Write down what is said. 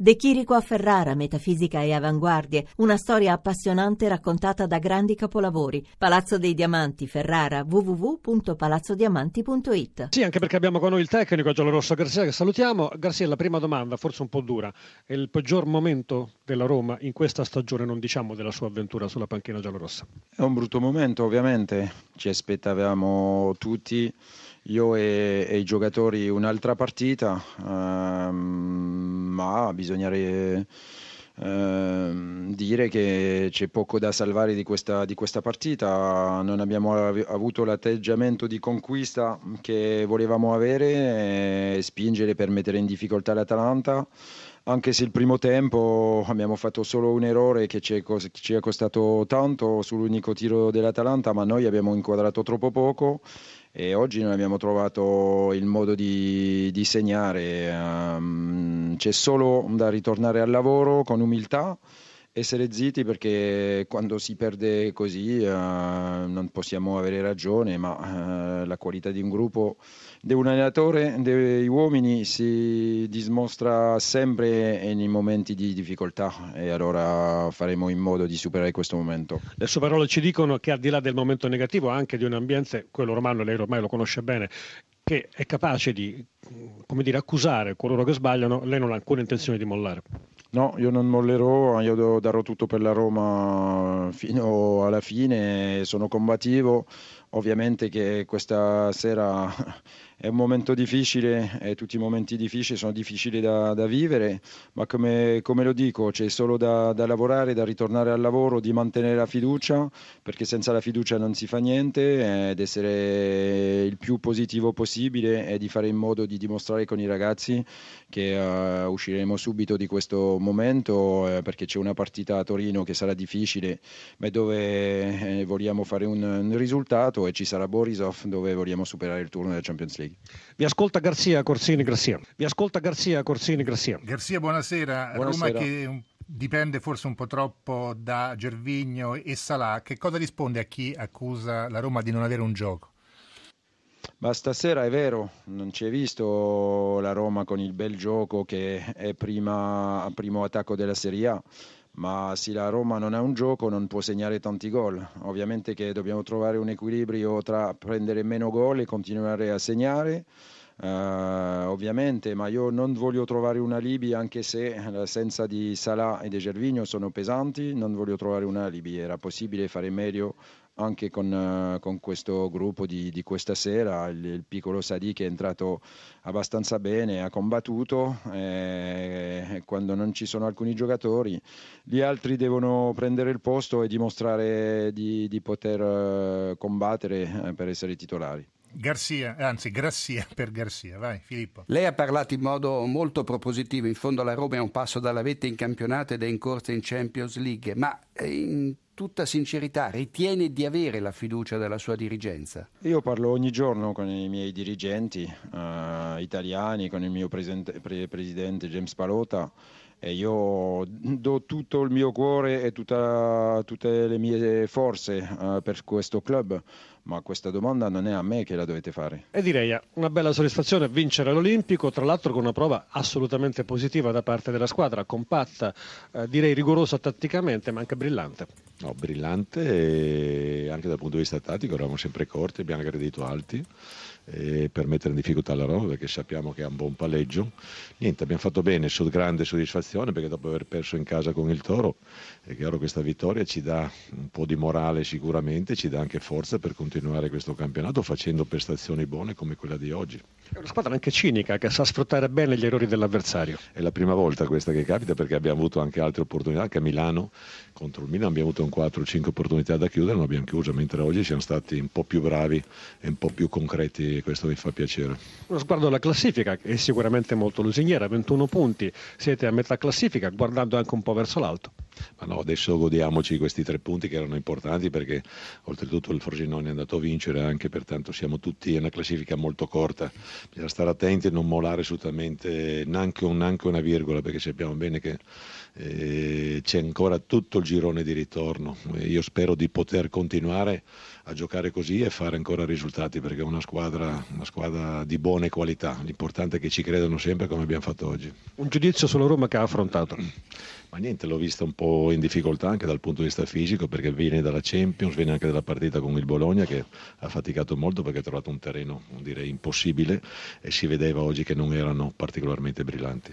De Chirico a Ferrara, metafisica e avanguardie, una storia appassionante raccontata da grandi capolavori. Palazzo dei Diamanti, Ferrara, www.palazzodiamanti.it. Sì, anche perché abbiamo con noi il tecnico Giallorosso Garzia che salutiamo. Garzia, la prima domanda, forse un po' dura. È il peggior momento della Roma in questa stagione, non diciamo della sua avventura sulla panchina giallorossa? È un brutto momento, ovviamente. Ci aspettavamo tutti io e, e, i giocatori un'altra partita, ehm, ma bisogna ehm, dire che c'è poco da salvare di questa, di questa partita, non abbiamo avuto l'atteggiamento di conquista che volevamo avere e spingere per mettere in difficoltà l'Atalanta anche se il primo tempo abbiamo fatto solo un errore che ci è, ci è costato tanto sull'unico tiro dell'Atalanta, ma noi abbiamo inquadrato troppo poco e oggi non abbiamo trovato il modo di, di segnare. Um, c'è solo da ritornare al lavoro con umiltà essere zitti perché quando si perde così uh, non possiamo avere ragione, ma uh, la qualità di un gruppo, di un allenatore, degli uomini si dimostra sempre nei momenti di difficoltà e allora faremo in modo di superare questo momento. Le sue parole ci dicono che al di là del momento negativo, anche di un ambiente, quello romano, lei ormai lo conosce bene, che è capace di dire, accusare coloro che sbagliano, lei non ha alcuna intenzione di mollare. No, io non mollerò, io darò tutto per la Roma fino alla fine, sono combattivo, ovviamente che questa sera è un momento difficile e tutti i momenti difficili sono difficili da, da vivere, ma come, come, lo dico c'è solo da, da, lavorare, da ritornare al lavoro, di mantenere la fiducia, perché senza la fiducia non si fa niente, ed essere il più positivo possibile e di fare in modo di dimostrare con i ragazzi che uh, usciremo subito di questo momento, eh, perché c'è una partita a Torino che sarà difficile, ma dove eh, vogliamo fare un, un risultato e ci sarà Borisov dove vogliamo superare il turno della Champions League. Vi ascolta Garzia Corsini Grazia. Vi ascolta Garzia Corsini Grazia. Garzia, buonasera. buonasera. Roma che dipende forse un po' troppo da Gervigno e Salà. Che cosa risponde a chi accusa la Roma di non avere un gioco? Ma stasera è vero, non ci è visto la Roma con il bel gioco che è prima, primo attacco della Serie A ma se la Roma non ha un gioco non può segnare tanti gol. Ovviamente che dobbiamo trovare un equilibrio tra prendere meno gol e continuare a segnare. Uh, ovviamente, ma io non voglio trovare un alibi anche se l'assenza di Salah e di Gervigno sono pesanti, non voglio trovare un alibi, era possibile fare meglio anche con, uh, con questo gruppo di, di questa sera, il, il, piccolo Sadi che è entrato abbastanza bene, ha combattuto, eh, quando non ci sono alcuni giocatori gli altri devono prendere il posto e dimostrare di, di poter uh, combattere eh, per essere titolari. Garcia, anzi Grassia per Garcia, vai Filippo. Lei ha parlato in modo molto propositivo, in fondo la Roma è un passo dalla vetta in campionato ed è in corsa in Champions League, ma in tutta sincerità ritiene di avere la fiducia della sua dirigenza? Io parlo ogni giorno con i miei dirigenti uh, italiani, con il mio presidente, presidente James Palota e io do tutto il mio cuore e tutta, tutte le mie forze uh, per questo club, ma questa domanda non è a me che la dovete fare. E direi eh, una bella soddisfazione vincere l'Olimpico, tra l'altro con una prova assolutamente positiva da parte della squadra, compatta, eh, direi rigorosa tatticamente, ma anche brillante. No, brillante anche dal punto di vista tattico, eravamo sempre corti, abbiamo aggredito alti eh, per mettere in difficoltà la Roma perché sappiamo che ha un buon palleggio. Niente, abbiamo fatto bene, su grande soddisfazione perché dopo aver perso in casa con il Toro è chiaro che questa vittoria ci dà un po' di morale sicuramente, ci dà anche forza per continuare questo campionato facendo prestazioni buone come quella di oggi. È una squadra anche cinica che sa sfruttare bene gli errori dell'avversario. È la prima volta questa che capita perché abbiamo avuto anche altre opportunità, anche a Milano contro il Milan abbiamo avuto un 4-5 opportunità da chiudere, non abbiamo chiuso, mentre oggi siamo stati un po' più bravi e un po' più concreti e questo mi fa piacere. Uno sguardo alla classifica che è sicuramente molto lusinghiera, 21 punti, siete a metà classifica, guardando anche un po' verso l'alto. Ma no, adesso godiamoci questi tre punti che erano importanti perché oltretutto il Frosinone è andato a vincere anche, pertanto siamo tutti in una classifica molto corta. Bisogna stare attenti e non molare assolutamente neanche, un, neanche una virgola perché sappiamo bene che eh, c'è ancora tutto il girone di ritorno. Io spero di poter continuare a giocare così e fare ancora risultati perché è una squadra, una squadra di buone qualità. L'importante è che ci credano sempre come abbiamo fatto oggi. Un giudizio sulla Roma che ha affrontato. Ma niente, l'ho vista un po' in difficoltà anche dal punto di vista fisico perché viene dalla Champions, viene anche dalla partita con il Bologna che ha faticato molto perché ha trovato un terreno direi impossibile e si vedeva oggi che non erano particolarmente brillanti.